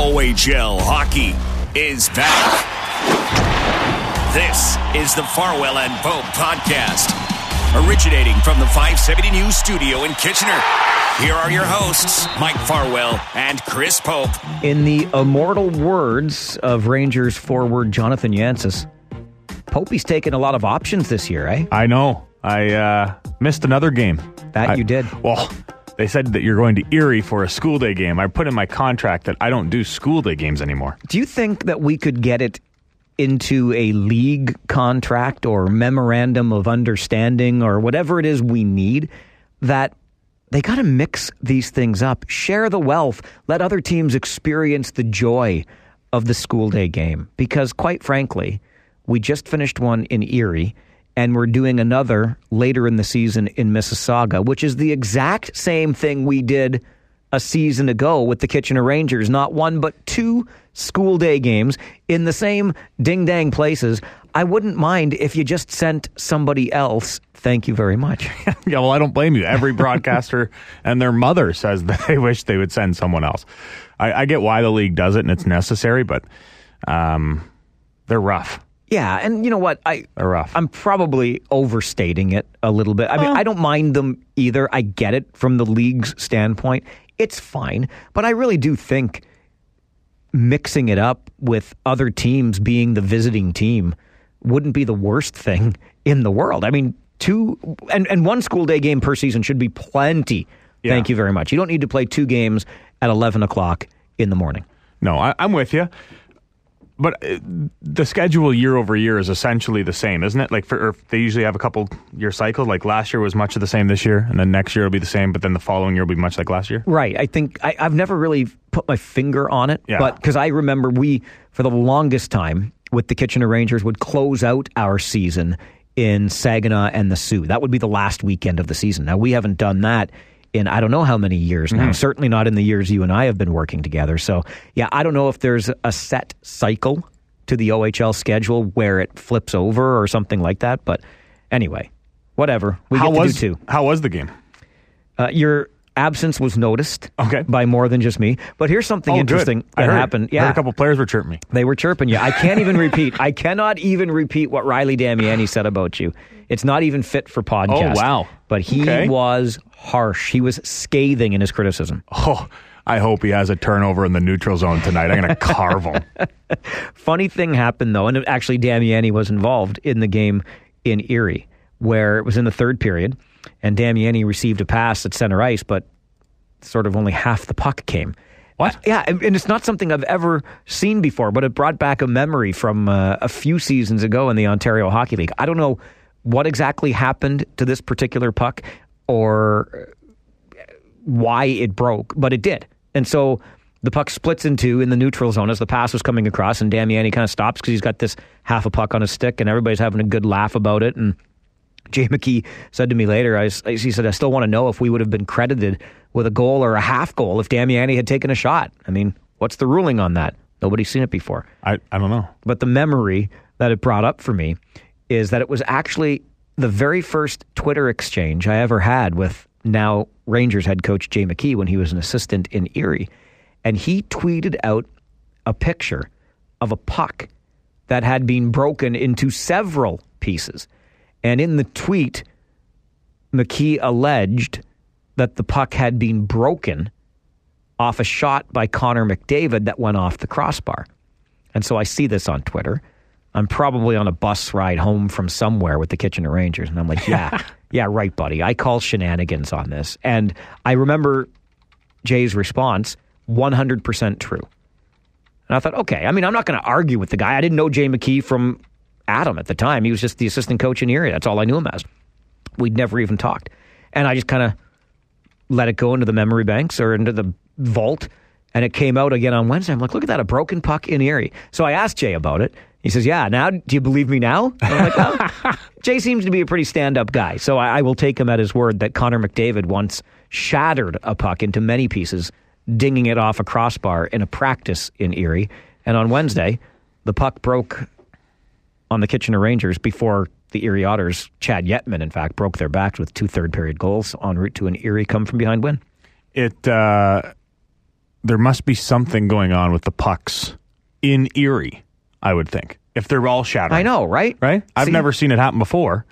OHL hockey is back. This is the Farwell and Pope podcast, originating from the 570 News studio in Kitchener. Here are your hosts, Mike Farwell and Chris Pope. In the immortal words of Rangers forward Jonathan Yantsis, Popey's taken a lot of options this year, eh? I know. I uh, missed another game. That I- you did. Well, they said that you're going to Erie for a school day game. I put in my contract that I don't do school day games anymore. Do you think that we could get it into a league contract or memorandum of understanding or whatever it is we need that they got to mix these things up, share the wealth, let other teams experience the joy of the school day game? Because quite frankly, we just finished one in Erie and we're doing another later in the season in Mississauga, which is the exact same thing we did a season ago with the Kitchener Rangers. Not one, but two school day games in the same ding dang places. I wouldn't mind if you just sent somebody else. Thank you very much. Yeah, well, I don't blame you. Every broadcaster and their mother says that they wish they would send someone else. I, I get why the league does it and it's necessary, but um, they're rough. Yeah, and you know what? I They're rough. I'm probably overstating it a little bit. I mean, oh. I don't mind them either. I get it from the league's standpoint. It's fine. But I really do think mixing it up with other teams being the visiting team wouldn't be the worst thing in the world. I mean, two and, and one school day game per season should be plenty. Yeah. Thank you very much. You don't need to play two games at 11 o'clock in the morning. No, I, I'm with you. But uh, the schedule year over year is essentially the same, isn't it? Like, for or they usually have a couple year cycle. Like last year was much of the same this year, and then next year will be the same, but then the following year will be much like last year. Right. I think I, I've never really put my finger on it, Yeah. but because I remember we, for the longest time, with the Kitchener Rangers, would close out our season in Saginaw and the Sioux. That would be the last weekend of the season. Now we haven't done that in I don't know how many years now. Certainly not in the years you and I have been working together. So yeah, I don't know if there's a set cycle to the OHL schedule where it flips over or something like that. But anyway, whatever. We how get to was do two. how was the game? Uh, your absence was noticed Okay. by more than just me. But here's something Oh, good. interesting I that heard, happened. Heard Yeah, a couple players were chirping me. they were chirping you. I can't even repeat. I cannot even repeat what Riley Damiani said about you. It's not even fit for podcast. Oh, wow. But he Okay. was harsh. He was scathing in his criticism. Oh, I hope he has a turnover in the neutral zone tonight. I'm going to carve him. Funny thing happened though, and actually Damiani was involved in the game in Erie, where it was in the third period, and Damiani received a pass at center ice, but sort of only half the puck came. What? Yeah, and it's not something I've ever seen before, but it brought back a memory from uh, a few seasons ago in the Ontario Hockey League. I don't know what exactly happened to this particular puck or why it broke, but it did. And so the puck splits in two in the neutral zone as the pass was coming across, and Damiani kind of stops because he's got this half a puck on his stick, and everybody's having a good laugh about it. And Jay McKee said to me later, I, he said, I still want to know if we would have been credited with a goal or a half goal if Damiani had taken a shot. I mean, what's the ruling on that? Nobody's seen it before. I, I don't know. But the memory that it brought up for me is that it was actually the very first Twitter exchange I ever had with now Rangers head coach Jay McKee when he was an assistant in Erie. And he tweeted out a picture of a puck that had been broken into several pieces. And in the tweet, McKee alleged that the puck had been broken off a shot by Connor McDavid that went off the crossbar. And so I see this on Twitter. I'm probably on a bus ride home from somewhere with the Kitchener Rangers. And I'm like, yeah, yeah, right, buddy. I call shenanigans on this. And I remember Jay's response 100% true. And I thought, okay, I mean, I'm not going to argue with the guy. I didn't know Jay McKee from Adam at the time. He was just the assistant coach in Erie. That's all I knew him as. We'd never even talked. And I just kind of let it go into the memory banks or into the vault. And it came out again on Wednesday. I'm like, look at that, a broken puck in Erie. So I asked Jay about it. He says, yeah, now do you believe me now? I'm like, well, oh. Jay seems to be a pretty stand up guy. So I, I will take him at his word that Connor McDavid once shattered a puck into many pieces, dinging it off a crossbar in a practice in Erie. And on Wednesday, the puck broke on the Kitchener Rangers before the Erie Otters, Chad Yetman, in fact, broke their backs with two third period goals en route to an Erie come from behind win. It uh, there must be something going on with the pucks in Erie. I would think if they're all shattering. I know, right? right? I've See? never seen it happen before.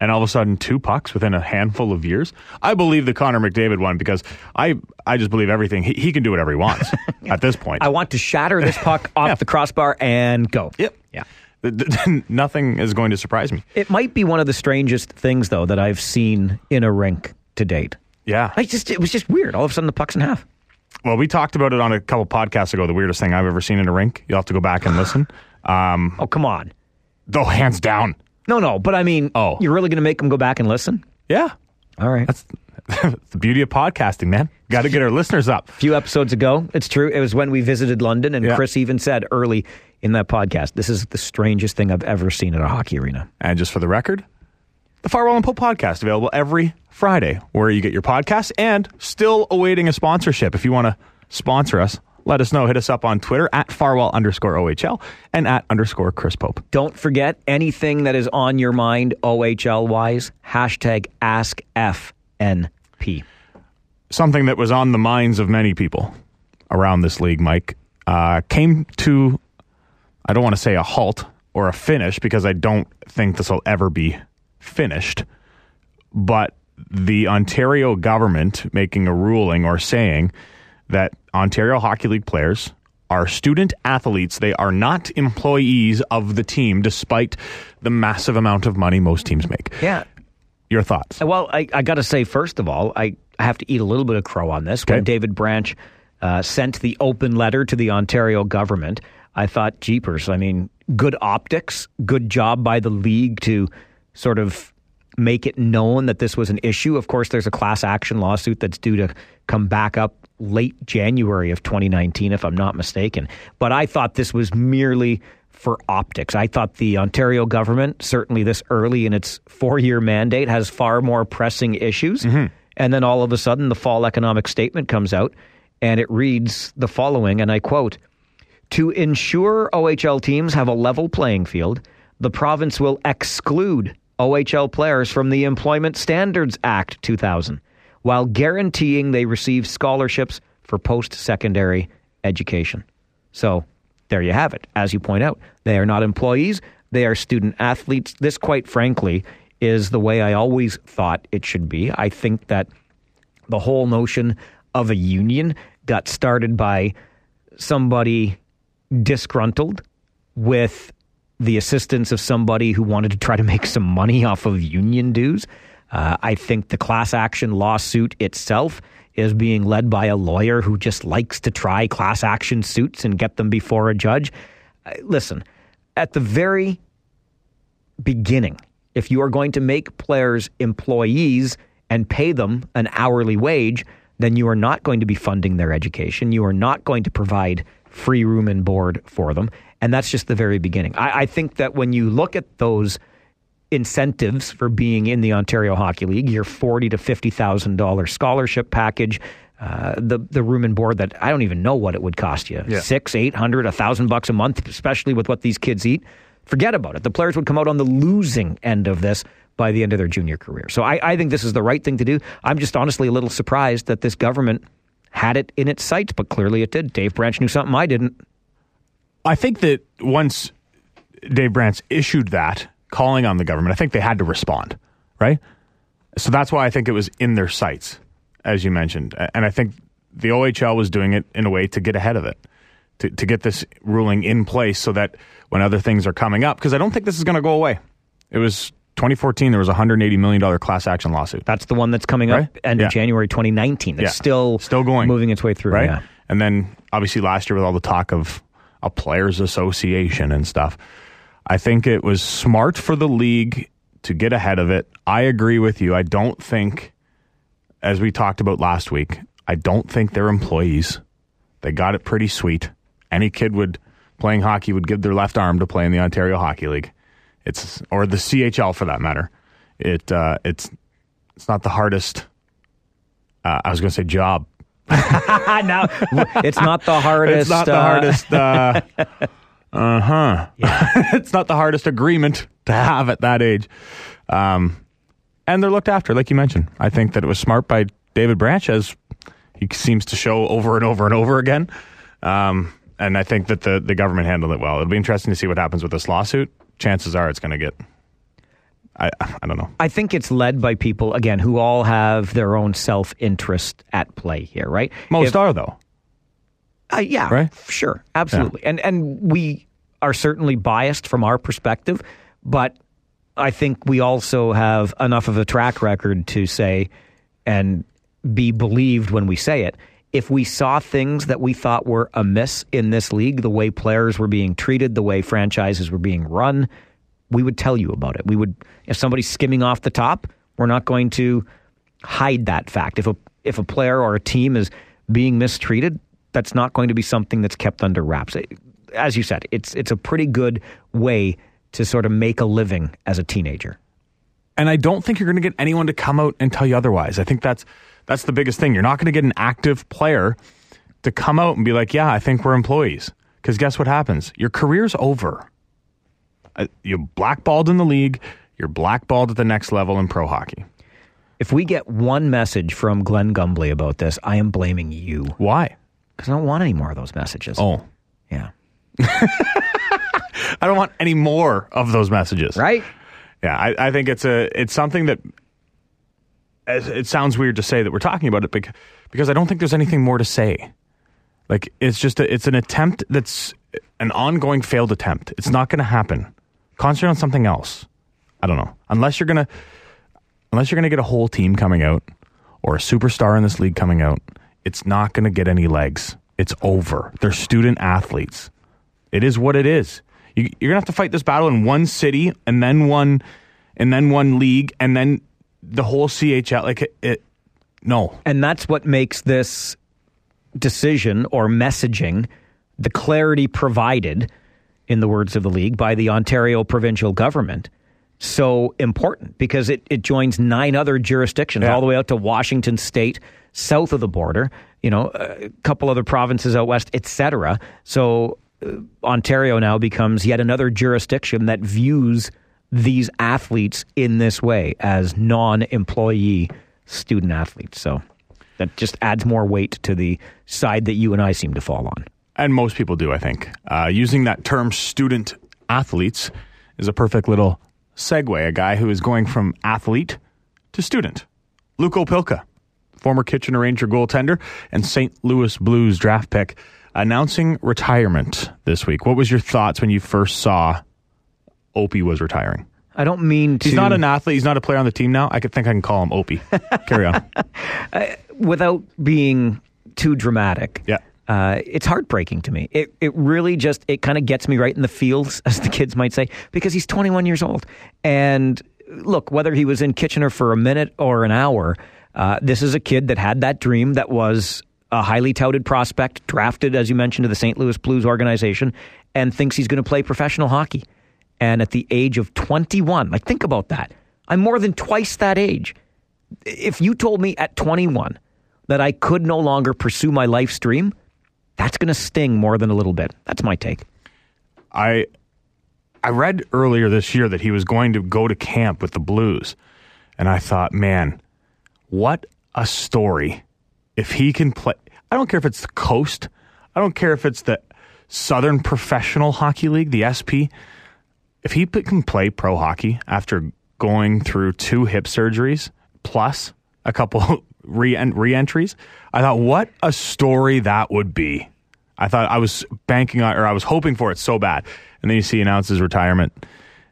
And all of a sudden, two pucks within a handful of years. I believe the Connor McDavid one because I, I just believe everything. He, he can do whatever he wants at this point. I want to shatter this puck off the crossbar and go. yep. Yeah. Th- th- Nothing is going to surprise me. It might be one of the strangest things, though, that I've seen in a rink to date. Yeah. I just it was just weird. All of a sudden, the puck's in half. Well, we talked about it on a couple podcasts ago. The weirdest thing I've ever seen in a rink. You'll have to go back and listen. Um, Oh, come on. though, hands down. No, no. But I mean, Oh. you're really going to make them go back and listen? Yeah. All right. That's the beauty of podcasting, man. Got to get our listeners up. a few episodes ago, it's true. It was when we visited London, and Yeah. Chris even said early in that podcast, "This is the strangest thing I've ever seen at a hockey arena." And just for the record, the Farwell and Pope podcast available every Friday where you get your podcast and still awaiting a sponsorship. If you want to sponsor us, let us know. Hit us up on Twitter at Farwell underscore OHL and at underscore Chris Pope. Don't forget anything that is on your mind OHL wise. Hashtag AskFNP. Something that was on the minds of many people around this league, Mike, uh, came to, I don't want to say a halt or a finish because I don't think this will ever be finished. but the Ontario government making a ruling or saying that Ontario Hockey League players are student athletes. They are not employees of the team, despite the massive amount of money most teams make. Yeah. Your thoughts? Well, I, I got to say, first of all, I have to eat a little bit of crow on this. Okay. When David Branch uh, sent the open letter to the Ontario government, I thought, jeepers, I mean, good optics, good job by the league to sort of make it known that this was an issue. Of course, there's a class action lawsuit that's due to come back up late January of 2019, if I'm not mistaken. But I thought this was merely for optics. I thought the Ontario government, certainly this early in its four year mandate, has far more pressing issues. And then all of a sudden, the fall economic statement comes out and it reads the following, and I quote To ensure OHL teams have a level playing field, the province will exclude OHL players from the Employment Standards Act 2000 while guaranteeing they receive scholarships for post secondary education. So there you have it. As you point out, they are not employees, they are student athletes. This, quite frankly, is the way I always thought it should be. I think that the whole notion of a union got started by somebody disgruntled with the assistance of somebody who wanted to try to make some money off of union dues. Uh, I think the class action lawsuit itself is being led by a lawyer who just likes to try class action suits and get them before a judge. Uh, listen, at the very beginning, if you are going to make players employees and pay them an hourly wage, then you are not going to be funding their education. You are not going to provide free room and board for them. And that's just the very beginning. I, I think that when you look at those incentives for being in the Ontario Hockey League, your forty to fifty thousand dollar scholarship package, uh, the the room and board that I don't even know what it would cost you Yeah. six, eight hundred, a thousand bucks a month, especially with what these kids eat. Forget about it. The players would come out on the losing end of this by the end of their junior career. So I, I think this is the right thing to do. I'm just honestly a little surprised that this government had it in its sights, but clearly it did. Dave Branch knew something I didn't. I think that once Dave Branch issued that calling on the government, I think they had to respond, right? So that's why I think it was in their sights, as you mentioned. And I think the OHL was doing it in a way to get ahead of it, to, to get this ruling in place so that when other things are coming up, because I don't think this is going to go away. It was 2014, there was a $180 million class action lawsuit. That's the one that's coming up Right? end Yeah. of January 2019. That's Yeah. still Still going. moving its way through. right? Yeah. And then obviously last year with all the talk of a players association and stuff, I think it was smart for the league to get ahead of it. I agree with you. I don't think, as we talked about last week, I don't think they're employees. They got it pretty sweet. Any kid would playing hockey would give their left arm to play in the Ontario Hockey League. It's or the CHL for that matter. It uh, it's it's not the hardest. Uh, I was going to say job now, it's not the hardest. it's not the uh, hardest. Uh huh. it's not the hardest agreement to have at that age. Um, and they're looked after, like you mentioned. I think that it was smart by David Branch, as he seems to show over and over and over again. Um, and I think that the the government handled it well. It'll be interesting to see what happens with this lawsuit. Chances are it's going to get. I I don't know. I think it's led by people again who all have their own self interest at play here, right? Most If- are though. Uh, yeah, Right? Sure, absolutely. And and we are certainly biased from our perspective, but I think we also have enough of a track record to say and be believed when we say it. If we saw things that we thought were amiss in this league, the way players were being treated, the way franchises were being run, we would tell you about it. We would if somebody's skimming off the top, we're not going to hide that fact. If a if a player or a team is being mistreated, that's not going to be something that's kept under wraps. As you said, it's it's a pretty good way to sort of make a living as a teenager. And I don't think you're going to get anyone to come out and tell you otherwise. I think that's that's the biggest thing. You're not going to get an active player to come out and be like, "Yeah, I think we're employees." Because guess what happens? Your career's over. Uh, You're blackballed in the league. You're blackballed at the next level in pro hockey. If we get one message from Glenn Gumbley about this, I am blaming you Why? because I don't want any more of those messages. Oh, yeah, I don't want any more of those messages. right. Yeah, I, I think it's a it's something that it sounds weird to say that we're talking about it bec- because I don't think there's anything more to say. Like it's just a, it's an attempt that's an ongoing failed attempt. It's not going to happen. Concentrate on something else. I don't know. Unless you're gonna unless you're gonna get a whole team coming out or a superstar in this league coming out, it's not going to get any legs. It's over. They're student athletes. It is what it is. You, you're gonna have to fight this battle in one city, and then one, and then one league, and then the whole CHL. Like it, it no, And that's what makes this decision or messaging the clarity provided, in the words of the league, by the Ontario provincial government so important because it, it joins nine other jurisdictions Yeah. all the way out to Washington state south of the border, you know, a couple other provinces out west, etc. So Ontario now becomes yet another jurisdiction that views these athletes in this way as non-employee student athletes. So that just adds more weight to the side that you and I seem to fall on. and most people do. I think uh, using that term "student athletes" is a perfect little segue. A guy who is going from athlete to student, Luke Opilka, former Kitchener Ranger goaltender and St. Louis Blues draft pick, announcing retirement this week. What was your thoughts when you first saw Opie was retiring? I don't mean to He's not an athlete. He's not a player on the team now. I could think I can call him Opie. Carry on. without being too dramatic. Yeah. Uh, it's heartbreaking to me. It it really just it kind of gets me right in the feels, as the kids might say, because he's 21 years old. And look, whether he was in Kitchener for a minute or an hour, uh, this is a kid that had that dream that was a highly touted prospect, drafted as you mentioned to the St. Louis Blues organization, and thinks he's going to play professional hockey. And at the age of 21, like think about that. I'm more than twice that age if you told me at 21 that I could no longer pursue my life's dream, that's going to sting more than a little bit. That's my take. I I read earlier this year that he was going to go to camp with the Blues, and I thought, man, what a story! If he can play, I don't care if it's the Coast, I don't care if it's the Southern Professional Hockey League, the SP. If he can play pro hockey after going through two hip surgeries plus a couple re re-entries, I thought, what a story that would be. I thought I was banking on, or I was hoping for it so bad. And then you see he announces retirement,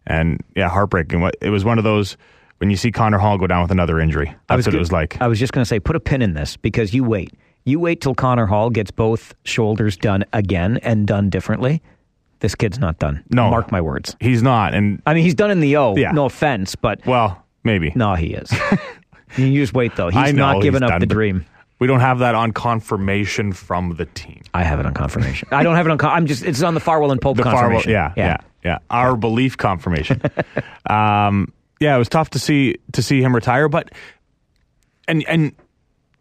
and yeah, heartbreaking. It was one of those when you see Connor Hall go down with another injury. That's what go- it was like. I was just going to say, put a pin in this because you wait. You wait till Connor Hall gets both shoulders done again and done differently. This kid's not done. No. Mark my words. He's not, and I mean, he's done in the O. Yeah. No offense, but well, maybe. no, he is. you just wait, though. He's know not giving he's up done, the dream. We don't have that on confirmation from the team. I have it on confirmation. I don't have it on. Con- I'm just. It's on the Farwell and Pope The Farwell, confirmation. yeah, yeah, yeah, Our belief confirmation. um, yeah, it was tough to see to see him retire, but and and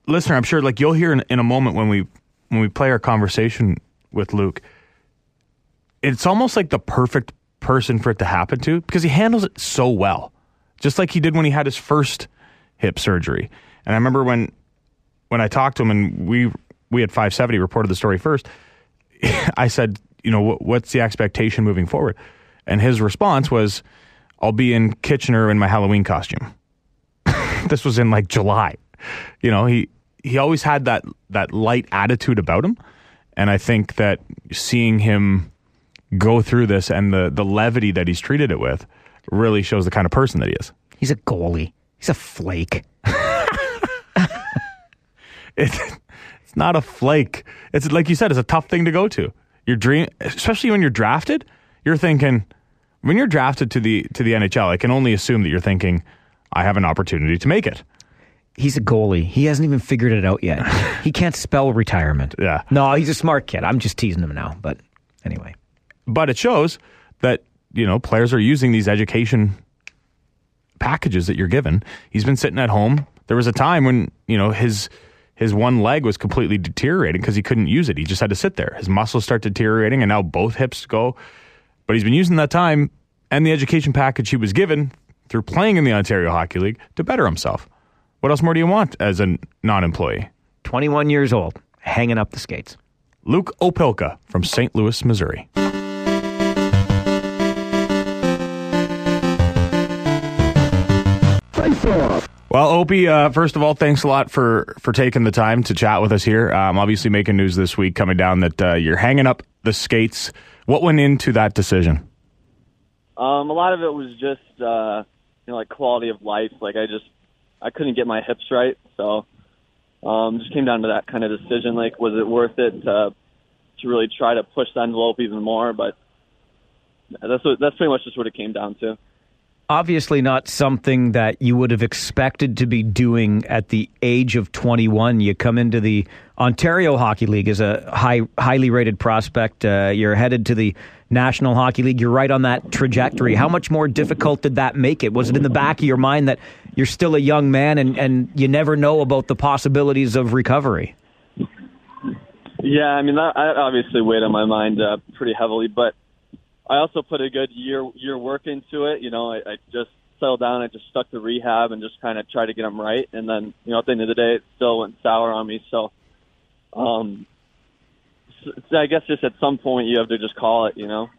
listener, I'm sure like you'll hear in, in a moment when we when we play our conversation with Luke. It's almost like the perfect person for it to happen to because he handles it so well, just like he did when he had his first hip surgery. And I remember when when I talked to him and we we had 570 reported the story first, I said, you know, what, what's the expectation moving forward? And his response was, I'll be in Kitchener in my Halloween costume. this was in like July. You know, he he always had that that light attitude about him, and I think that seeing him go through this and the the levity that he's treated it with really shows the kind of person that he is. He's a goalie. He's a flake. It's it's not a flake. It's like you said, it's a tough thing to go to. Your dream, especially when you're drafted, you're thinking when you're drafted to the to the NHL. I can only assume that you're thinking, I have an opportunity to make it. He's a goalie. He hasn't even figured it out yet. he can't spell retirement. Yeah. No, he's a smart kid. I'm just teasing him now. But anyway. But it shows that you know players are using these education packages that you're given. He's been sitting at home. There was a time when you know his his one leg was completely deteriorating because he couldn't use it. He just had to sit there. His muscles start deteriorating, and now both hips go. But he's been using that time and the education package he was given through playing in the Ontario Hockey League to better himself. What else more do you want as a non employee? 21 years old, hanging up the skates. Luke Opilka from St. Louis, Missouri. Well, Opie, uh, first of all, thanks a lot for for taking the time to chat with us here. Um, obviously, making news this week coming down that uh, you're hanging up the skates. What went into that decision? Um, a lot of it was just uh, you know like quality of life. Like I just I couldn't get my hips right, so um, just came down to that kind of decision. Like, was it worth it to to really try to push the envelope even more? But that's what, that's pretty much just what it came down to obviously not something that you would have expected to be doing at the age of 21. You come into the Ontario Hockey League as a high, highly rated prospect. Uh, you're headed to the National Hockey League. You're right on that trajectory. How much more difficult did that make it? Was it in the back of your mind that you're still a young man and, and you never know about the possibilities of recovery? Yeah, I mean, that obviously weighed on my mind uh, pretty heavily, but I also put a good year year work into it. You know, I, I just settled down. I just stuck to rehab and just kind of tried to get them right. And then, you know, at the end of the day, it still went sour on me. So, um, so I guess just at some point you have to just call it. You know.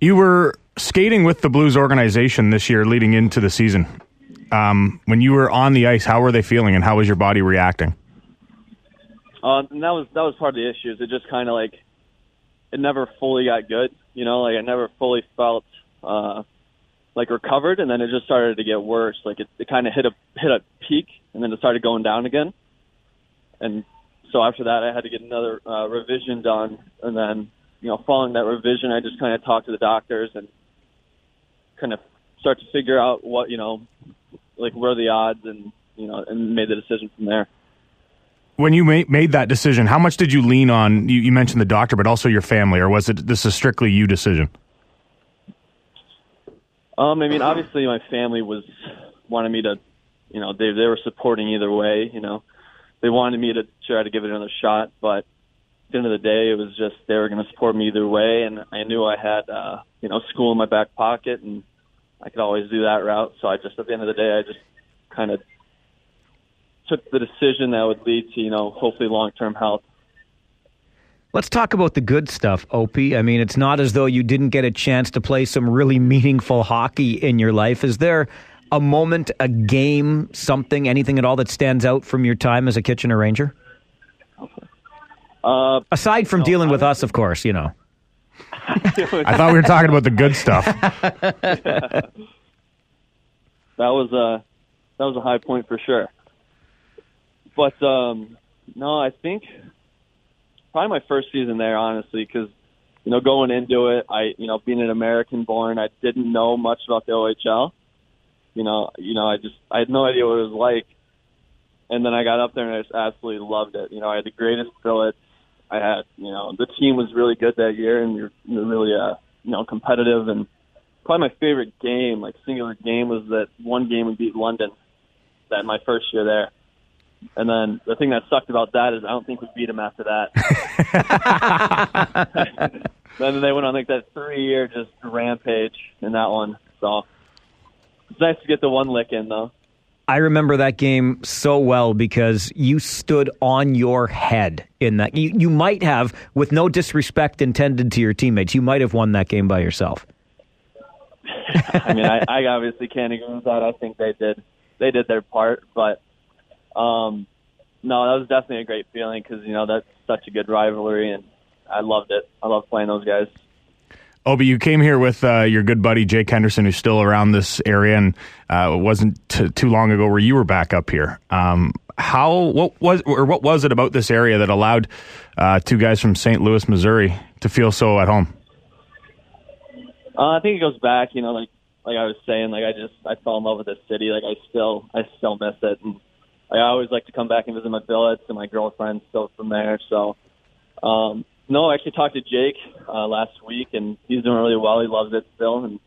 You were skating with the Blues organization this year, leading into the season. Um, when you were on the ice, how were they feeling, and how was your body reacting? Uh, and that was that was part of the issues. It just kind of like it never fully got good. You know, like I never fully felt uh, like recovered, and then it just started to get worse. Like it, it kind of hit a hit a peak, and then it started going down again. And so after that, I had to get another uh, revision done, and then you know, following that revision, I just kind of talked to the doctors and kind of start to figure out what you know, like where the odds, and you know, and made the decision from there when you made, that decision, how much did you lean on? You, you, mentioned the doctor, but also your family, or was it this is strictly you decision? Um, I mean, obviously, my family was wanted me to, you know, they they were supporting either way. You know, they wanted me to try to give it another shot, but at the end of the day, it was just they were going to support me either way, and I knew I had, uh, you know, school in my back pocket, and I could always do that route. So I just, at the end of the day, I just kind of took the decision that would lead to, you know, hopefully long term health. Let's talk about the good stuff, Opie. I mean, it's not as though you didn't get a chance to play some really meaningful hockey in your life. Is there a moment, a game, something, anything at all that stands out from your time as a Kitchener Ranger? Uh, Aside from no, dealing with us, of course, you know. I thought we were talking about the good stuff. That was a that was a high point for sure. But um, no, I think probably my first season there, honestly, because you know going into it, I you know being an American born, I didn't know much about the OHL. You know, you know, I just I had no idea what it was like, and then I got up there and I just absolutely loved it. You know, I had the greatest billets. I had, you know, the team was really good that year, and we were really, uh, you know, competitive. And probably my favorite game, like singular game, was that one game we beat London. That my first year there and then the thing that sucked about that is I don't think we beat them after that. then they went on like that three year just rampage in that one. So it's nice to get the one lick in though. I remember that game so well because you stood on your head in that. You, you might have, with no disrespect intended to your teammates, you might have won that game by yourself. I mean, I, I obviously can't agree with that. I think they did they did their part, but um, no, that was definitely a great feeling because you know that's such a good rivalry, and I loved it. I love playing those guys. Opie, you came here with uh, your good buddy Jake Henderson, who's still around this area, and uh, it wasn't t- too long ago where you were back up here. Um, how what was or what was it about this area that allowed uh, two guys from St. Louis, Missouri, to feel so at home? Uh, I think it goes back, you know, like like I was saying, like I just I fell in love with this city. Like I still I still miss it, and I always like to come back and visit my billets and my girlfriend's still from there. So, um, no, I actually talked to Jake uh, last week, and he's doing really well. He loves it still, and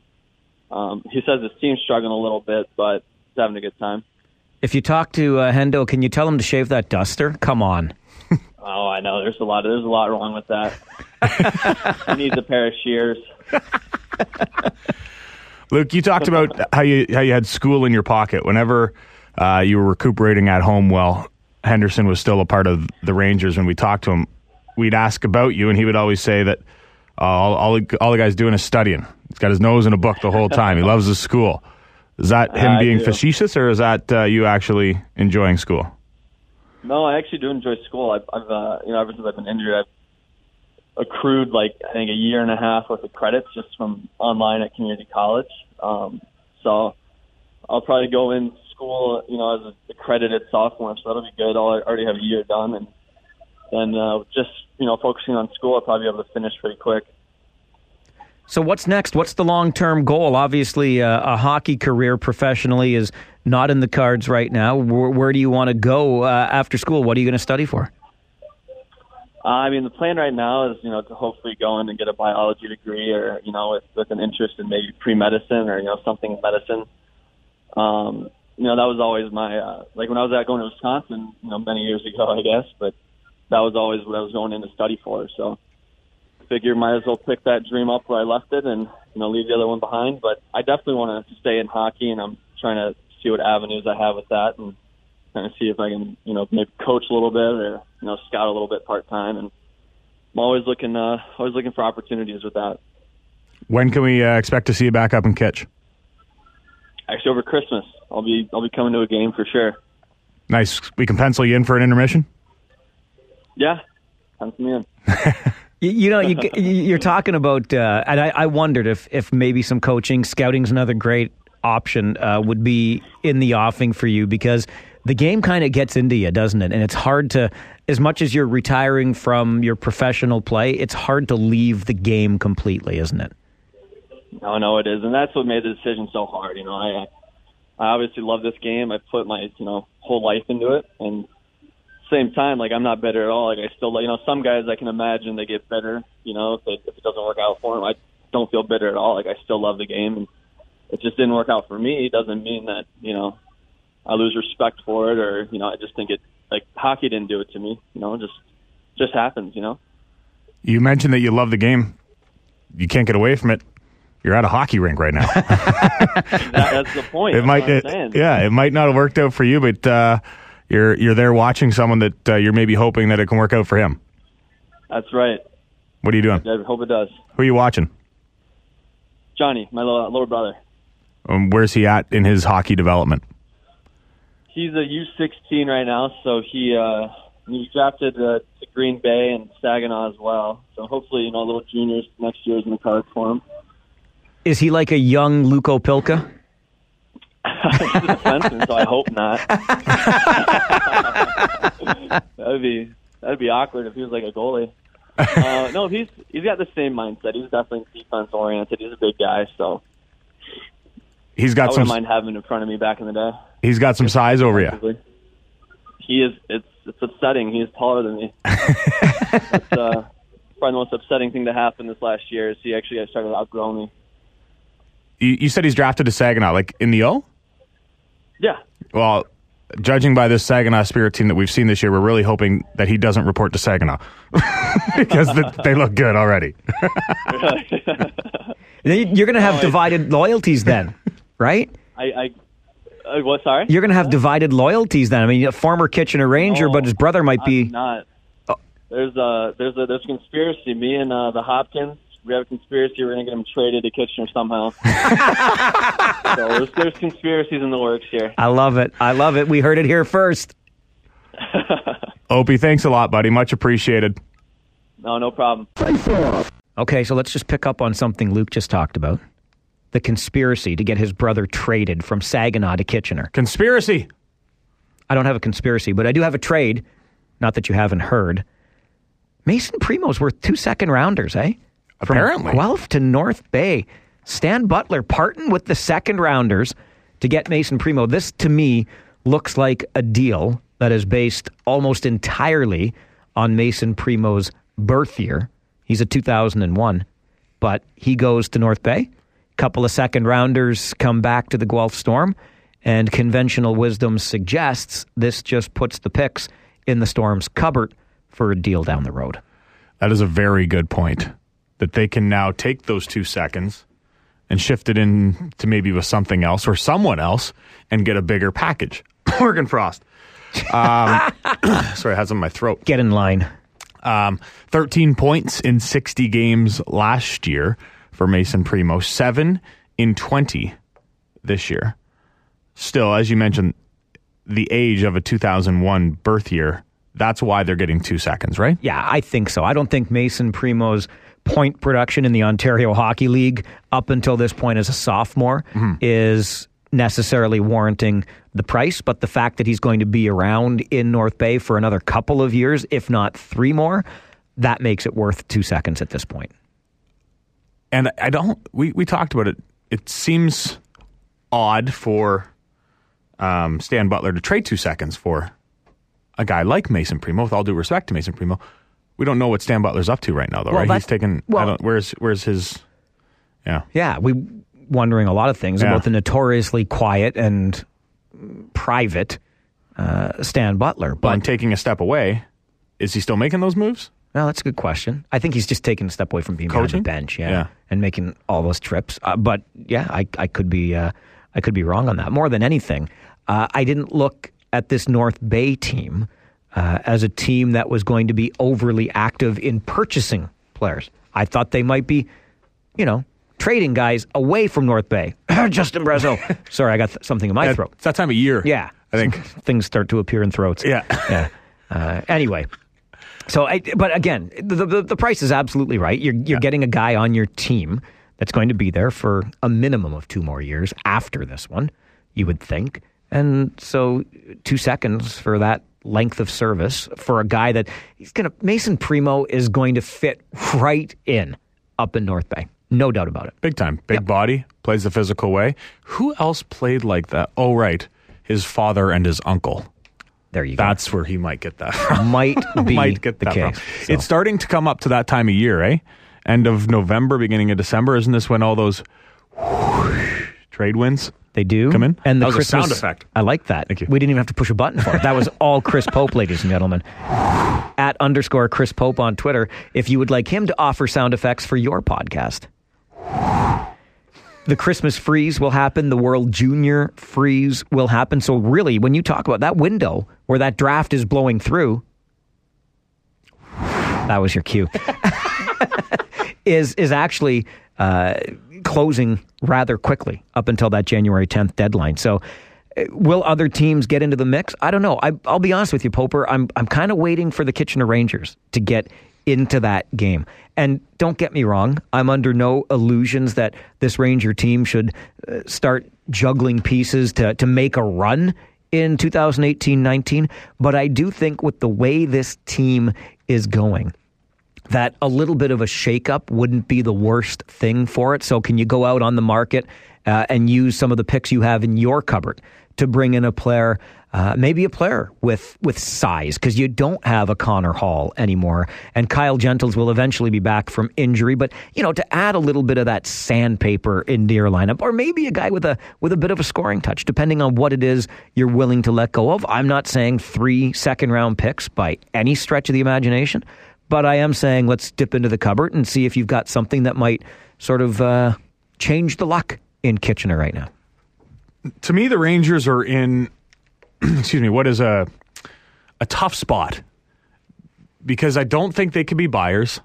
um, he says his team's struggling a little bit, but he's having a good time. If you talk to uh, Hendo, can you tell him to shave that duster? Come on. oh, I know. There's a lot. Of, there's a lot wrong with that. he needs a pair of shears. Luke, you talked about how you how you had school in your pocket whenever uh, you were recuperating at home. Well, Henderson was still a part of the Rangers. When we talked to him, we'd ask about you, and he would always say that uh, all all the, all the guy's doing is studying. He's got his nose in a book the whole time. He loves his school. Is that him I being do. facetious, or is that uh, you actually enjoying school? No, I actually do enjoy school. I've, I've uh, you know, ever since I've been injured, I've accrued like I think a year and a half worth of credits just from online at community college. Um, so I'll probably go in school, you know, as an accredited sophomore. So that'll be good. I'll already have a year done, and then uh, just you know, focusing on school, I'll probably be able to finish pretty quick. So what's next? What's the long term goal? Obviously, uh, a hockey career professionally is not in the cards right now. Where, where do you want to go uh, after school? What are you going to study for? Uh, I mean, the plan right now is, you know, to hopefully go in and get a biology degree, or you know, with, with an interest in maybe pre medicine or you know something in medicine. Um, you know, that was always my uh, like when I was at going to Wisconsin, you know, many years ago, I guess. But that was always what I was going in to study for. So, figure might as well pick that dream up where I left it, and you know, leave the other one behind. But I definitely want to stay in hockey, and I'm trying to see what avenues I have with that, and kind of see if I can, you know, maybe coach a little bit or you know, scout a little bit part time. And I'm always looking, uh, always looking for opportunities with that. When can we uh, expect to see you back up in Kitch? Actually, over Christmas, I'll be, I'll be coming to a game for sure. Nice. We can pencil you in for an intermission. Yeah, pencil me in. You, you know, you, you're talking about, uh, and I, I wondered if, if maybe some coaching, scouting's another great option, uh, would be in the offing for you because the game kind of gets into you, doesn't it? And it's hard to, as much as you're retiring from your professional play, it's hard to leave the game completely, isn't it? No, no, it is, and that's what made the decision so hard. You know, I, I obviously love this game. I put my, you know, whole life into it, and same time, like I'm not bitter at all. Like I still, you know, some guys I can imagine they get bitter. You know, if, they, if it doesn't work out for them, I don't feel bitter at all. Like I still love the game, and it just didn't work out for me. It doesn't mean that you know I lose respect for it, or you know, I just think it like hockey didn't do it to me. You know, it just just happens. You know. You mentioned that you love the game. You can't get away from it. You're at a hockey rink right now. That, that's the point. it That's might, it- yeah, it might not have worked out for you, but uh, you're you're there watching someone that uh, you're maybe hoping that it can work out for him. That's right. What are you doing? I hope it does. Who are you watching? Johnny, my little, little brother. Um, where's he at in his hockey development? He's a U16 right now, so he uh, he drafted uh, to Green Bay and Saginaw as well. So hopefully, you know, a little juniors next year is in the cards for him. Is he like a young Luke Opilka? He's a defenseman, so I hope not. that'd be that'd be awkward if he was like a goalie. Uh, no, he's he's got the same mindset. He's definitely defense oriented. He's a big guy, so He's I got wouldn't some. mind having him in front of me back in the day. He's got some size over you. He is. It's it's upsetting. He's taller than me. That's uh, probably the most upsetting thing to happen this last year. Is he actually started outgrowing me? You, you said he's drafted to Saginaw, like in the O. Yeah, Well, judging by this Saginaw Spirit team that we've seen this year, we're really hoping that he doesn't report to Saginaw because the, they look good already. You're going to have divided loyalties then, right? I, I Uh, what? Sorry. You're going to have divided loyalties then. I mean, a former Kitchener Ranger, No, but his brother might I'm be. not. There's a there's a there's a conspiracy. Me and uh, the Hopkins, we have a conspiracy. We're gonna get him traded to Kitchener somehow. so there's, there's conspiracies in the works here. I love it. I love it. We heard it here first. Opie, thanks a lot, buddy. Much appreciated. No, no problem. Okay, so let's just pick up on something Luke just talked about the conspiracy to get his brother traded from Saginaw to Kitchener. Conspiracy. I don't have a conspiracy, but I do have a trade. Not that you haven't heard. Mason Primeau's worth two second rounders, eh? From Apparently. Guelph to North Bay. Stan Butler parting with the second rounders to get Mason Primeau. This, to me, looks like a deal that is based almost entirely on Mason Primeau's birth year. He's a 2001, but he goes to North Bay. Couple of second rounders come back to the Guelph Storm, and conventional wisdom suggests this just puts the picks in the Storm's cupboard for a deal down the road. That is a very good point. That they can now take those two seconds and shift it in to maybe with something else or someone else and get a bigger package. Morgan Frost. Um, sorry, I had some in my throat. Get in line. Um, 13 points in 60 games last year for Mason Primeau, seven in 20 this year. Still, as you mentioned, the age of a 2001 birth year, that's why they're getting two seconds, right? Yeah, I think so. I don't think Mason Primeau's point production in the Ontario Hockey League up until this point as a sophomore is necessarily warranting the price, but the fact that he's going to be around in North Bay for another couple of years, if not three more, that makes it worth two seconds at this point. And I don't, we, we talked about it. It seems odd for um, Stan Butler to trade two seconds for a guy like Mason Primeau, with all due respect to Mason Primeau. We don't know what Stan Butler's up to right now, though, Well, right? He's taking, I well- don't, where's, where's his, yeah. Yeah, we wondering a lot of things Yeah. about the notoriously quiet and private uh, Stan Butler, But I'm taking a step away. Is he still making those moves? No, that's a good question. I think he's just taking a step away from being Coaching? behind the bench, yeah, Yeah. and making all those trips. Uh, but yeah, I, I could be uh, I could be wrong on that. More than anything, uh, I didn't look at this North Bay team uh, as a team that was going to be overly active in purchasing players. I thought they might be, you know, trading guys away from North Bay. Justin Brazeau. Sorry, I got th- something in my Yeah, throat. It's that time of year. Yeah, I think. things start to appear in throats. Yeah. yeah. Uh, anyway, so I, but again, the, the the price is absolutely right. You're you're getting a guy on your team that's going to be there for a minimum of two more years after this one. You would think, and so two seconds for that length of service for a guy that he's going to Mason Primeau is going to fit right in up in North Bay, no doubt about it. Big time. Big body, plays the physical way. Who else played like that? Oh, right. His father and his uncle. There you go. That's where he might get that from. might be might get the that case. So- It's starting to come up to that time of year, eh? End of November, beginning of December. Isn't this when all those trade wins? They do Come in? and the That was a Christmas sound effect. I like that. Thank you. We didn't even have to push a button for it. That was all Chris Pope, ladies and gentlemen. At underscore Chris Pope on Twitter. If you would like him to offer sound effects for your podcast, the Christmas freeze will happen. The World Junior freeze will happen. So really, when you talk about that window where that draft is blowing through, that was your cue. is is actually uh, closing rather quickly up until that January 10th deadline. So, uh, will other teams get into the mix? I don't know. I, I'll be honest with you, Poper. I'm I'm kind of waiting for the Kitchener Rangers to get into that game. And don't get me wrong, I'm under no illusions that this Ranger team should uh, start juggling pieces to to make a run in 2018-19, but I do think with the way this team is going, that a little bit of a shakeup wouldn't be the worst thing for it. So, can you go out on the market uh, and use some of the picks you have in your cupboard to bring in a player, uh, maybe a player with with size, because you don't have a Connor Hall anymore, and Kyle Gentles will eventually be back from injury. But you know, to add a little bit of that sandpaper into your lineup, or maybe a guy with a with a bit of a scoring touch, depending on what it is you're willing to let go of. I'm not saying three second round picks by any stretch of the imagination. But I am saying let's dip into the cupboard and see if you've got something that might sort of uh, change the luck in Kitchener right now. to me, the Rangers are in, excuse me, what is a a tough spot because I don't think they could be buyers,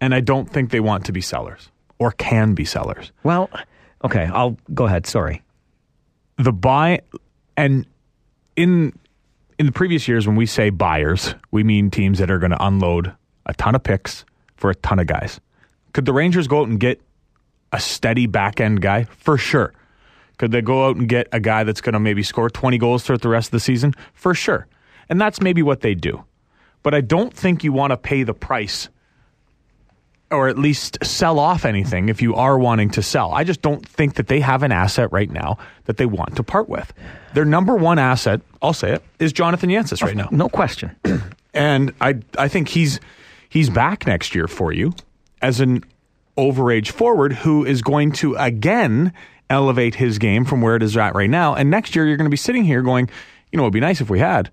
and I don't think they want to be sellers or can be sellers. Well, okay, I'll go ahead. Sorry. The buy and in in the previous years when we say buyers, we mean teams that are going to unload a ton of picks for a ton of guys. Could the Rangers go out and get a steady back end guy? For sure. Could they go out and get a guy that's going to maybe score 20 goals throughout the rest of the season? For sure. And that's maybe what they do. But I don't think you want to pay the price or at least sell off anything if you are wanting to sell. I just don't think that they have an asset right now that they want to part with. Their number one asset, I'll say it, is Jonathan Yantsis right now. No question. And I I think he's he's back next year for you as an overage forward who is going to again elevate his game from where it is at right now. And next year you're going to be sitting here going, you know, it'd be nice if we had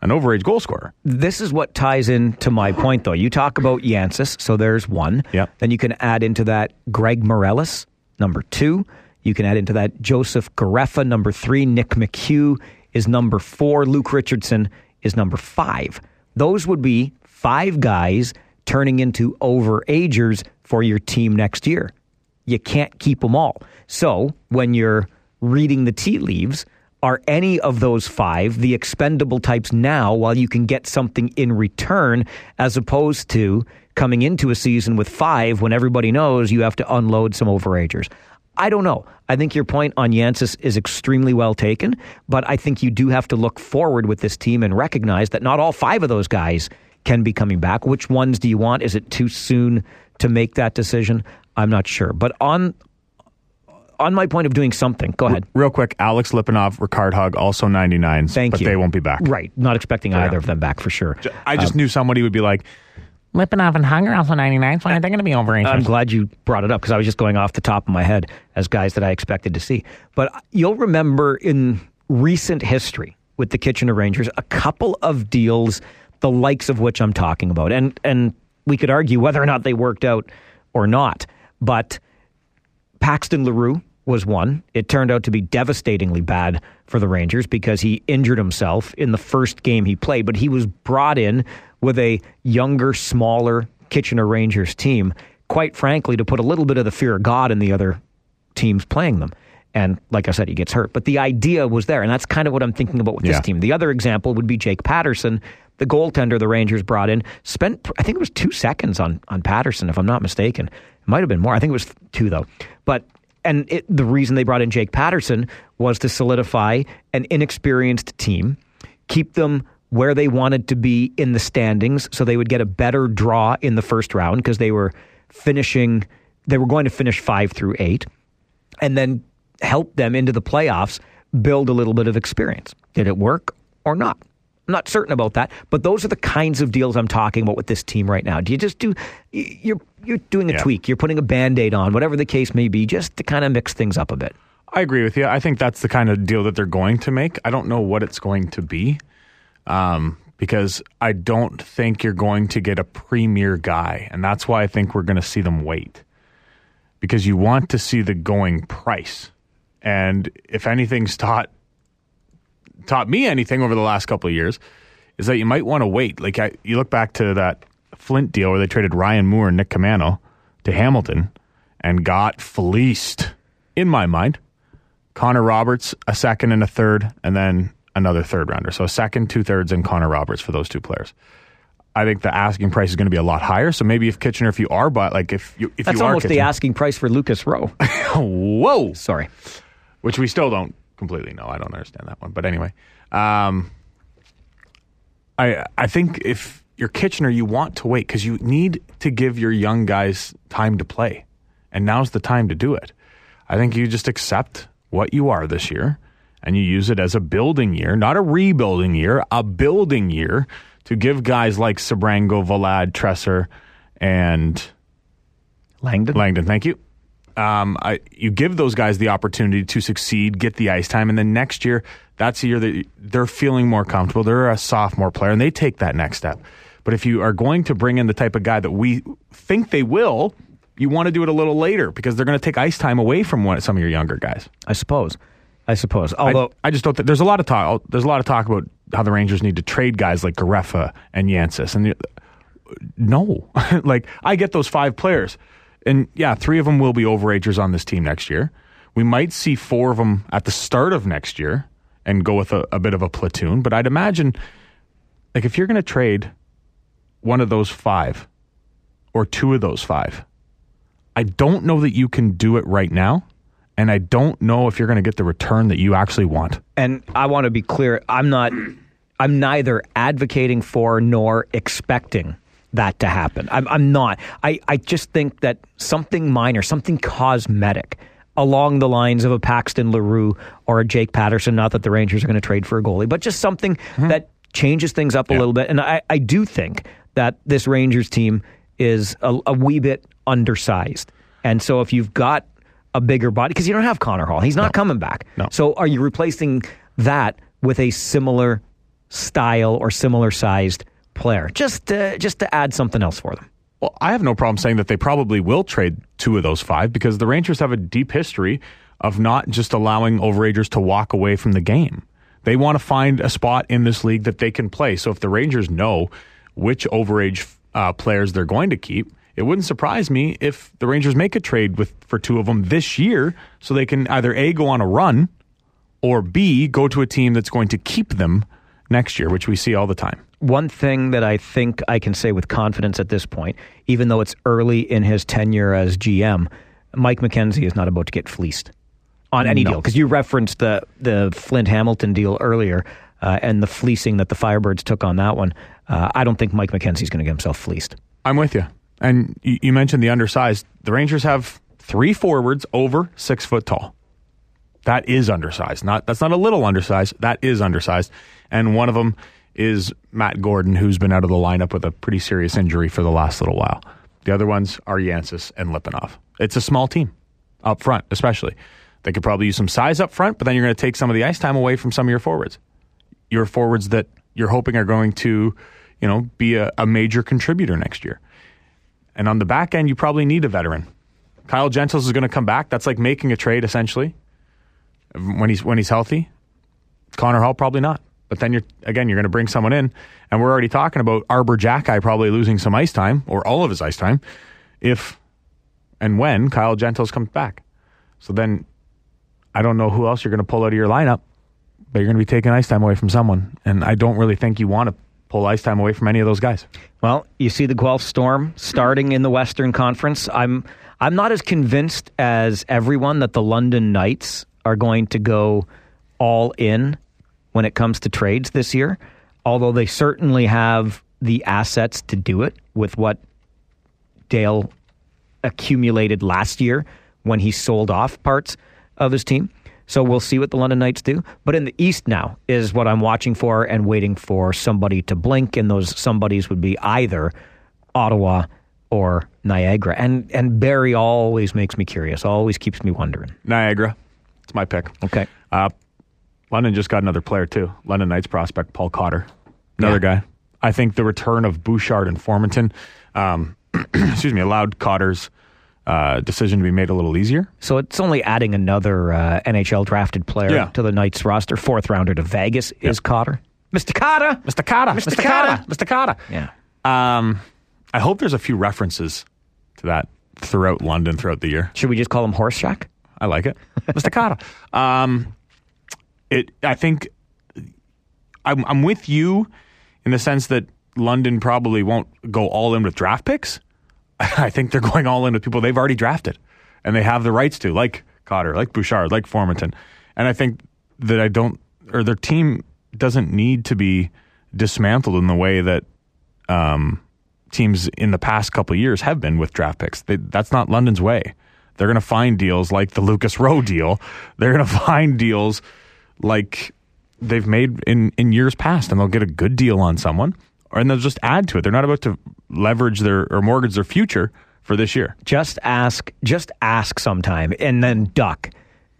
an overage goal scorer. This is what ties in to my point, though. You talk about Yantsis, so there's one. Yep. Then you can add into that Greg Meireles, number two. You can add into that Joseph Garreffa, number three. Nick McHugh is number four. Luke Richardson is number five. Those would be five guys turning into overagers for your team next year. You can't keep them all. So when you're reading the tea leaves, are any of those five the expendable types now while you can get something in return as opposed to coming into a season with five when everybody knows you have to unload some overagers? I don't know. I think your point on Yantsis is extremely well taken, but I think you do have to look forward with this team and recognize that not all five of those guys can be coming back. Which ones do you want? Is it too soon to make that decision? I'm not sure. But on on my point of doing something, go ahead. Real quick, Alex Lipanov, Rickard Hugg, also 99s. Thank but you. they won't be back. Right. Not expecting Yeah. either of them back for sure. I just um, knew somebody would be like, Lipanov and Hung are also 99. Why aren't they going to be overagers? I'm glad you brought it up because I was just going off the top of my head as guys that I expected to see. But uh, you'll remember in recent history with the Kitchener Rangers, a couple of deals, the likes of which I'm talking about. And and we could argue whether or not they worked out or not. But Paxton Leroux was one. It turned out to be devastatingly bad for the Rangers because he injured himself in the first game he played, but he was brought in with a younger, smaller Kitchener Rangers team, quite frankly, to put a little bit of the fear of God in the other teams playing them. And like I said, he gets hurt. But the idea was there. And that's kind of what I'm thinking about with Yeah. this team. The other example would be Jake Patterson, the goaltender the Rangers brought in, spent, I think it was two seconds on, on Patterson, if I'm not mistaken. It might have been more. I think it was two, though. But and it, the reason they brought in Jake Patterson was to solidify an inexperienced team, keep them where they wanted to be in the standings so they would get a better draw in the first round because they were finishing, they were going to finish five through eight, and then help them into the playoffs build a little bit of experience. Did it work or not? I'm not certain about that, but those are the kinds of deals I'm talking about with this team right now. Do you just do you're you're doing a Yeah. tweak, you're putting a band-aid on, whatever the case may be, just to kind of mix things up a bit. I agree with you. I think that's the kind of deal that they're going to make. I don't know what it's going to be um, because I don't think you're going to get a premier guy. And that's why I think we're going to see them wait because you want to see the going price. And if anything's taught taught me anything over the last couple of years, is that you might want to wait. Like I, you look back to that Flint deal where they traded Ryan Moore and Nick Caamano to Hamilton and got fleeced. In my mind, Connor Roberts, a second and a third, and then another third rounder. So a second, two thirds, and Connor Roberts for those two players. I think the asking price is going to be a lot higher. So maybe if Kitchener, if you are, but like if you if That's you are almost the asking price for Lucas Rowe. whoa, Sorry. which we still don't completely no. I don't understand that one, but anyway, um, I I think if you're Kitchener, you want to wait because you need to give your young guys time to play, and now's the time to do it. I think you just accept what you are this year, and you use it as a building year, not a rebuilding year, a building year to give guys like Sabrango, Valad, Tresser, and Langdon. Langdon, thank you. Um, I, you give those guys the opportunity to succeed, get the ice time, and then next year, that's the year that they're feeling more comfortable. They're a sophomore player, and they take that next step. But if you are going to bring in the type of guy that we think they will, you want to do it a little later because they're going to take ice time away from one, some of your younger guys. I suppose. I suppose. Although I, just don't. think there's a lot of talk. There's a lot of talk about how the Rangers need to trade guys like Garreffa and Yantsis, and the- no, like I get those five players, and yeah, three of them will be overagers on this team next year. We might see four of them at the start of next year and go with a, a bit of a platoon. But I'd imagine, like, if you're going to trade one of those five or two of those five, I don't know that you can do it right now. And I don't know if you're going to get the return that you actually want. and I want to be clear, I'm not I'm neither advocating for nor expecting that to happen. I'm, I'm not. I, I just think that something minor, something cosmetic along the lines of a Paxton Leroux or a Jake Patterson, not that the Rangers are going to trade for a goalie, but just something mm-hmm. that changes things up a little bit. And I, I do think that this Rangers team is a, a wee bit undersized. And so if you've got a bigger body, because you don't have Connor Hall, he's not coming back. No. So are you replacing that with a similar style or similar sized player? Just to, just to add something else for them. Well, I have no problem saying that they probably will trade two of those five because the Rangers have a deep history of not just allowing overagers to walk away from the game. They want to find a spot in this league that they can play. So if the Rangers know which overage uh, players they're going to keep, it wouldn't surprise me if the Rangers make a trade with for two of them this year so they can either A, go on a run, or B, go to a team that's going to keep them next year, which we see all the time. One thing that I think I can say with confidence at this point, even though it's early in his tenure as GM, Mike McKenzie is not about to get fleeced on any No. deal. Because you referenced the the Flint Hamilton deal earlier uh, and the fleecing that the Firebirds took on that one. Uh, I don't think Mike McKenzie's going to get himself fleeced. I'm with you. And you, you mentioned the undersized. The Rangers have three forwards over six foot tall. That is undersized. Not that's not a little undersized. That is undersized. And one of them is Matt Gordon, who's been out of the lineup with a pretty serious injury for the last little while. The other ones are Yantsis and Lipanov. It's a small team up front, especially. They could probably use some size up front, but then you're going to take some of the ice time away from some of your forwards. Your forwards that you're hoping are going to, you know, be a, a major contributor next year. And on the back end, you probably need a veteran. Kyle Gentles is going to come back. That's like making a trade essentially when he's when he's healthy. Connor Hall probably not. But then you're again you're going to bring someone in, and we're already talking about Arber Xhekaj probably losing some ice time or all of his ice time if and when Kyle Gentles comes back. So then I don't know who else you're going to pull out of your lineup, but you're going to be taking ice time away from someone, and I don't really think you want to pull ice time away from any of those guys. Well, you see the Guelph Storm starting in the Western Conference. I'm I'm not as convinced as everyone that the London Knights are going to go all in when it comes to trades this year, although they certainly have the assets to do it with what Dale accumulated last year when he sold off parts of his team. So we'll see what the London Knights do. But in the East now is what I'm watching for and waiting for somebody to blink, and those somebodies would be either Ottawa or Niagara. And and Barry always makes me curious, always keeps me wondering. Niagara, it's my pick. Okay. Uh, London just got another player too. London Knights prospect Paul Cotter, another Yeah. guy. I think the return of Bouchard and Formenton, um, excuse me, allowed Cotter's uh, decision to be made a little easier. So it's only adding another uh, NHL drafted player Yeah. to the Knights roster. Fourth rounder to Vegas is Cotter. Mr. Cotter. Mr. Cotter, Mr. Cotter. Mr. Cotter. Yeah. Um, I hope there's a few references to that throughout London throughout the year. Should we just call him Horshack? I like it, Mr. Cotter. Um, it. I think I'm, I'm with you in the sense that London probably won't go all in with draft picks. I think they're going all in with people they've already drafted, and they have the rights to, like Cotter, like Bouchard, like Formenton. And I think that I don't, or their team doesn't need to be dismantled in the way that um, teams in the past couple years have been with draft picks. They, that's not London's way. They're going to find deals like the Lucas Rowe deal. They're going to find deals like they've made in, in years past, and they'll get a good deal on someone, or and they'll just add to it. They're not about to leverage their or mortgage their future for this year. just ask just ask sometime and then duck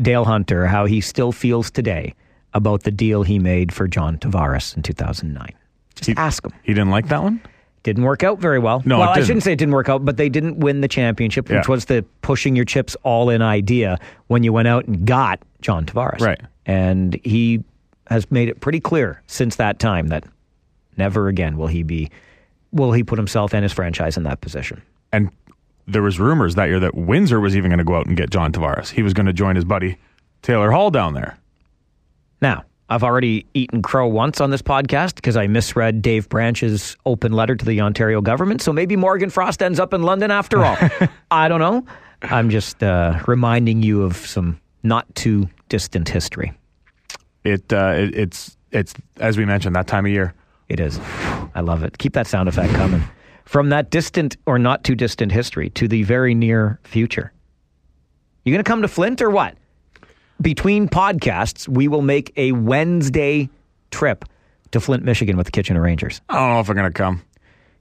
Dale Hunter how he still feels today about the deal he made for John Tavares in 2009. Just He- ask him. He didn't like that one. Didn't work out very well. No, well, I shouldn't say it didn't work out, but they didn't win the championship, which Yeah. was the pushing your chips all in idea when you went out and got John Tavares. Right. And he has made it pretty clear since that time that never again will he be will he put himself and his franchise in that position. And there was rumors that year that Windsor was even going to go out and get John Tavares. He was going to join his buddy Taylor Hall down there. Now, I've already eaten crow once on this podcast because I misread Dave Branch's open letter to the Ontario government. So maybe Morgan Frost ends up in London after all. I don't know. I'm just uh, reminding you of some not too distant history. It, uh, it it's it's as we mentioned that time of year. It is. I love it. Keep that sound effect coming. From that distant or not too distant history to the very near future. You going to come to Flint or what? Between podcasts, we will make a Wednesday trip to Flint, Michigan with the Kitchener Rangers. I don't know if I'm going to come.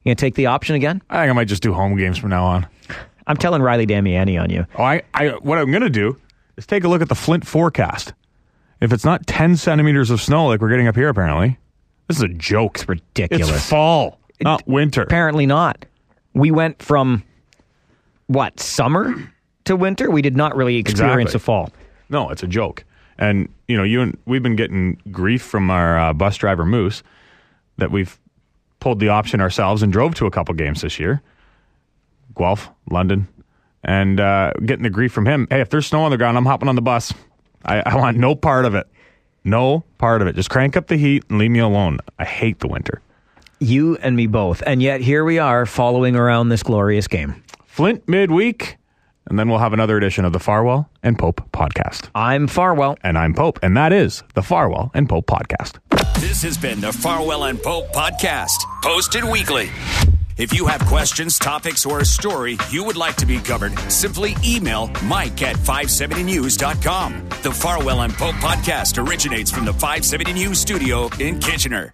You going to take the option again? I think I might just do home games from now on. I'm telling Riley Damiani on you. Oh, I, I what I'm going to do is take a look at the Flint forecast. If it's not 10 centimeters of snow like we're getting up here, apparently, this is a joke. It's ridiculous. It's fall, not winter. Apparently not. We went from what summer to winter. We did not really experience Exactly. a fall. No, it's a joke. And you know, you and we've been getting grief from our uh, bus driver Moose that we've pulled the option ourselves and drove to a couple games this year, Guelph, London, and uh, getting the grief from him. Hey, if there's snow on the ground, I'm hopping on the bus. I, I want no part of it. No part of it. Just crank up the heat and leave me alone. I hate the winter. You and me both. And yet here we are following around this glorious game. Flint midweek, and then we'll have another edition of the Farwell and Pope podcast. I'm Farwell. And I'm Pope, and that is the Farwell and Pope podcast. This has been the Farwell and Pope podcast, posted weekly. If you have questions, topics, or a story you would like to be covered, simply email mike at 570news.com. The Farwell and Pope podcast originates from the 570 News studio in Kitchener.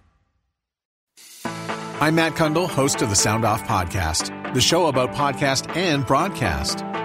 I'm Matt Cundill, host of the Sound Off Podcast, the show about podcast and broadcast.